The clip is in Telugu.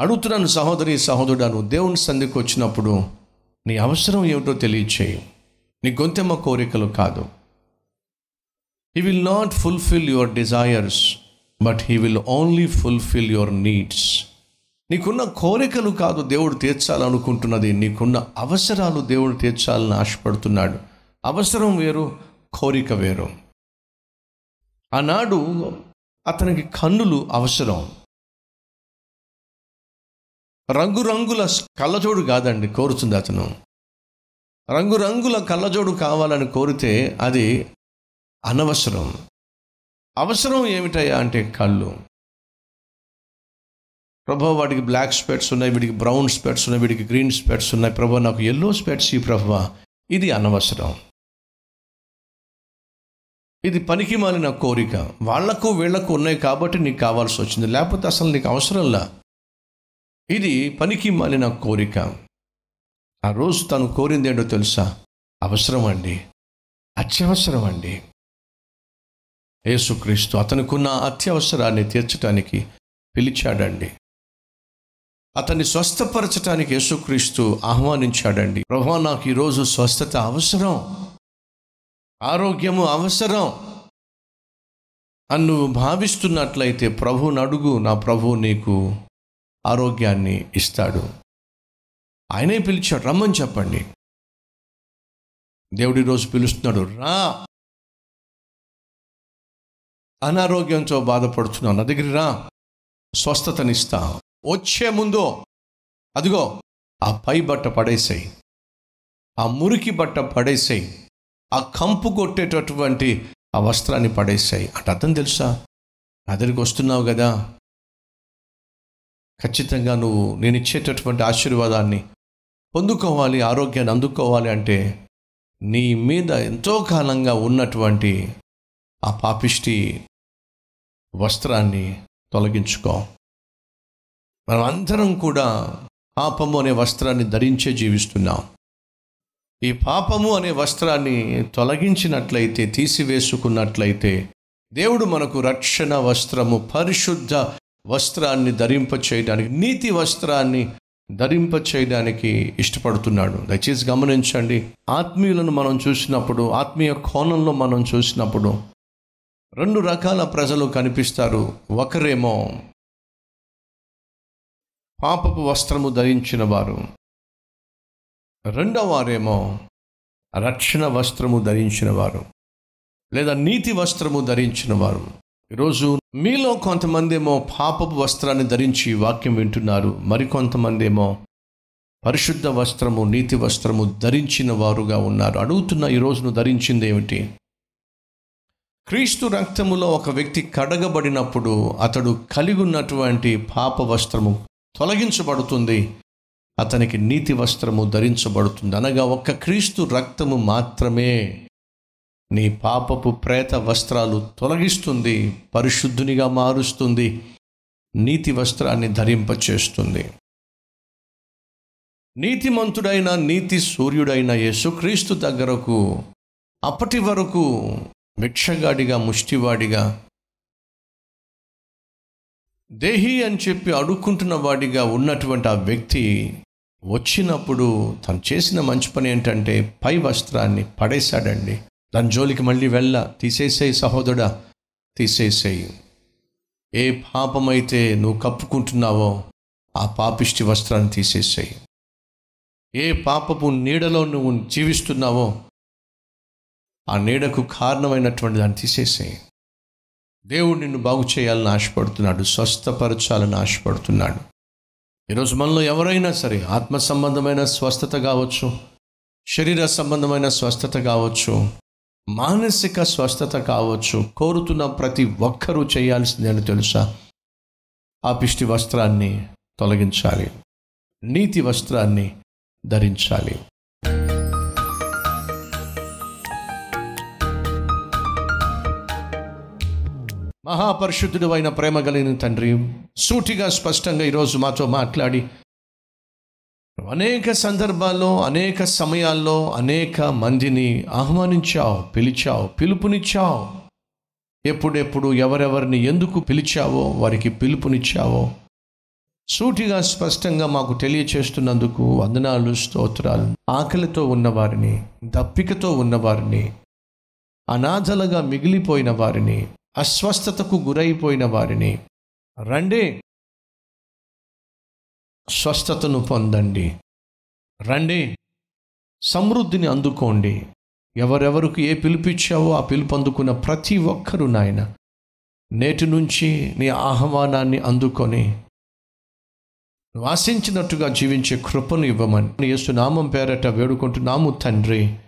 అడుగుతున్నాను సహోదరి సహోదరుడాను దేవుని సంధికి వచ్చినప్పుడు నీ అవసరం ఏమిటో తెలియచేయు. నీ గొంతెమ్మ కోరికలు కాదు. He will not fulfil your desires but he will only fulfil your needs నీకున్న కోరికలు కాదు దేవుడు తీర్చాలనుకుంటున్నది. నీకున్న అవసరాలు దేవుడు తీర్చాలని ఆశపడుతున్నాడు. అవసరం వేరు కోరిక వేరు. ఆనాడు అతనికి కన్నులు అవసరం. రంగురంగుల కళ్ళజోడు కాదండి కోరుతుంది అతను. రంగురంగుల కళ్ళజోడు కావాలని కోరితే అది అనవసరం. అవసరం ఏమిటయ్యా అంటే కళ్ళు. ప్రభా వాడికి బ్లాక్ స్పెట్స్ ఉన్నాయి వీడికి బ్రౌన్ స్పెట్స్ ఉన్నాయి వీడికి గ్రీన్ స్పెట్స్ ఉన్నాయి. ప్రభా నాకు ఎల్లో స్పెట్స్ ఈ ప్రభా. ఇది అనవసరం. ఇది పనికి మాలిన కోరిక. వాళ్ళకు వీళ్ళకు ఉన్నాయి కాబట్టి నీకు కావాల్సి వచ్చింది. లేకపోతే అసలు నీకు అవసరంలా ఇది పనికి మాలిన కోరిక. ఆ రోజు తను కోరింది ఏంటో తెలుసా? అవసరం అండి అత్యవసరం అండి యేసుక్రీస్తు అతనుకున్న అత్యవసరాన్ని తీర్చడానికి పిలిచాడండి. అతన్ని స్వస్థపరచడానికి యేసుక్రీస్తు ఆహ్వానించాడండి. ప్రభా నాకు ఈరోజు స్వస్థత అవసరం. ఆరోగ్యము అవసరం. అని నువ్వు భావిస్తున్నట్లయితే ప్రభువుని అడుగు నా ప్రభు నీకు ఆరోగ్యాన్ని ఇస్తాడు. ఆయనే పిలిచాడు రమ్మని చెప్పండి. దేవుడి రోజు పిలుస్తున్నాడు రా. అనారోగ్యంతో బాధపడుతున్నావు నా దగ్గర రా. స్వస్థతనిస్తా. వచ్చే ముందు అదిగో ఆ పై బట్ట పడేసాయి. ఆ మురికి బట్ట పడేసాయి. ఆ కంపు కొట్టేటటువంటి ఆ వస్త్రాన్ని పడేసాయి. అంటే అర్థం తెలుసా? నా దగ్గరికి వస్తున్నావు కదా. ఖచ్చితంగా నువ్వు నేను ఇచ్చేటటువంటి ఆశీర్వాదాన్ని పొందుకోవాలి ఆరోగ్యాన్ని అందుకోవాలి అంటే నీ మీద ఎంతో కాలంగా ఉన్నటువంటి ఆ పాపిష్టి వస్త్రాన్ని తొలగించుకో. మనం అందరం కూడా పాపము అనే వస్త్రాన్ని ధరించే జీవిస్తున్నాం. ఈ పాపము అనే వస్త్రాన్ని తొలగించినట్లయితే తీసివేసుకున్నట్లయితే దేవుడు మనకు రక్షణ వస్త్రము పరిశుద్ధ వస్త్రాన్ని ధరింప చేయడానికి నీతి వస్త్రాన్ని ధరింప చేయడానికి ఇష్టపడుతున్నాడు. దయచేసి గమనించండి ఆత్మీయులను మనం చూసినప్పుడు ఆత్మీయ కోణంలో మనం చూసినప్పుడు రెండు రకాల ప్రజలు కనిపిస్తారు. ఒకరేమో పాపపు వస్త్రము ధరించిన వారు. రెండవ వారేమో రక్షణ వస్త్రము ధరించిన వారు. లేదా నీతి వస్త్రము ధరించిన వారు. ఈరోజు మీలో కొంతమంది ఏమో పాపపు వస్త్రాన్ని ధరించి వాక్యం వింటున్నారు. మరికొంతమంది ఏమో పరిశుద్ధ వస్త్రము నీతి వస్త్రము ధరించిన వారుగా ఉన్నారు. అడుగుతున్న ఈరోజు నువ్వు ధరించింది ఏమిటి? క్రీస్తు రక్తములో ఒక వ్యక్తి కడగబడినప్పుడు అతడు కలిగి ఉన్నటువంటి పాప వస్త్రము తొలగించబడుతుంది. అతనికి నీతి వస్త్రము ధరించబడుతుంది. అనగా ఒక్క క్రీస్తు రక్తము మాత్రమే. నీ పాపపు ప్రేత వస్త్రాలు తొలగిస్తుంది పరిశుద్ధునిగా మారుస్తుంది నీతి వస్త్రాన్ని ధరింపచేస్తుంది. నీతిమంతుడైన నీతి సూర్యుడైన యేసుక్రీస్తు దగ్గరకు అప్పటి వరకు భిక్షగాడిగా ముష్టివాడిగా దేహి అని చెప్పి అడుక్కుంటున్న వాడిగా ఉన్నటువంటి ఆ వ్యక్తి వచ్చినప్పుడు తను చేసిన మంచి పని ఏంటంటే పై వస్త్రాన్ని పడేశాడండి. దాని జోలికి మళ్ళీ వెళ్ళ. తీసేసేయి సహోదరుడా. తీసేసేయి. ఏ పాపమైతే నువ్వు కప్పుకుంటున్నావో ఆ పాపిష్టి వస్త్రాన్ని తీసేసేయి. ఏ పాపపు నీడలో నువ్వు జీవిస్తున్నావో ఆ నీడకు కారణమైనటువంటి దాన్ని తీసేసేయి. దేవుడు నిన్ను బాగు చేయాలని ఆశపడుతున్నాడు. స్వస్థపరచాలని ఆశపడుతున్నాడు. ఈరోజు మనలో ఎవరైనా సరే ఆత్మ సంబంధమైన స్వస్థత కావచ్చు శరీర సంబంధమైన స్వస్థత కావచ్చు మానసిక స్వస్థత కావచ్చు కోరుతున్న ప్రతి ఒక్కరూ చేయాల్సింది అని తెలుసా? ఆ పిష్టి వస్త్రాన్ని తొలగించాలి. నీతి వస్త్రాన్ని ధరించాలి. మహాపరిశుద్ధుడు అయిన ప్రేమ కలిగిన తండ్రి సూటిగా స్పష్టంగా ఈరోజు మాతో మాట్లాడి అనేక సందర్భాల్లో అనేక సమయాల్లో అనేక మందిని ఆహ్వానించావు పిలిచావు పిలుపునిచ్చావు. ఎప్పుడెప్పుడు ఎవరెవరిని ఎందుకు పిలిచావో వారికి పిలుపునిచ్చావో సూటిగా స్పష్టంగా మాకు తెలియచేస్తున్నందుకు వందనాలు స్తోత్రాలు. ఆకలితో ఉన్నవారిని దప్పికతో ఉన్నవారిని అనాథలుగా మిగిలిపోయిన వారిని అస్వస్థతకు గురైపోయిన వారిని. రండి స్వస్థతను పొందండి. రండి. సమృద్ధిని అందుకోండి. ఎవరెవరికి ఏ పిలిపించావో ఆ పిలుపు అందుకున్న ప్రతి ఒక్కరూ నాయన. నేటి నుంచి నీ ఆహ్వానాన్ని అందుకొని నువ్వు ఆశించినట్టుగా జీవించే కృపను ఇవ్వమని యేసు నామం పేరట వేడుకుంటున్నాము తండ్రి.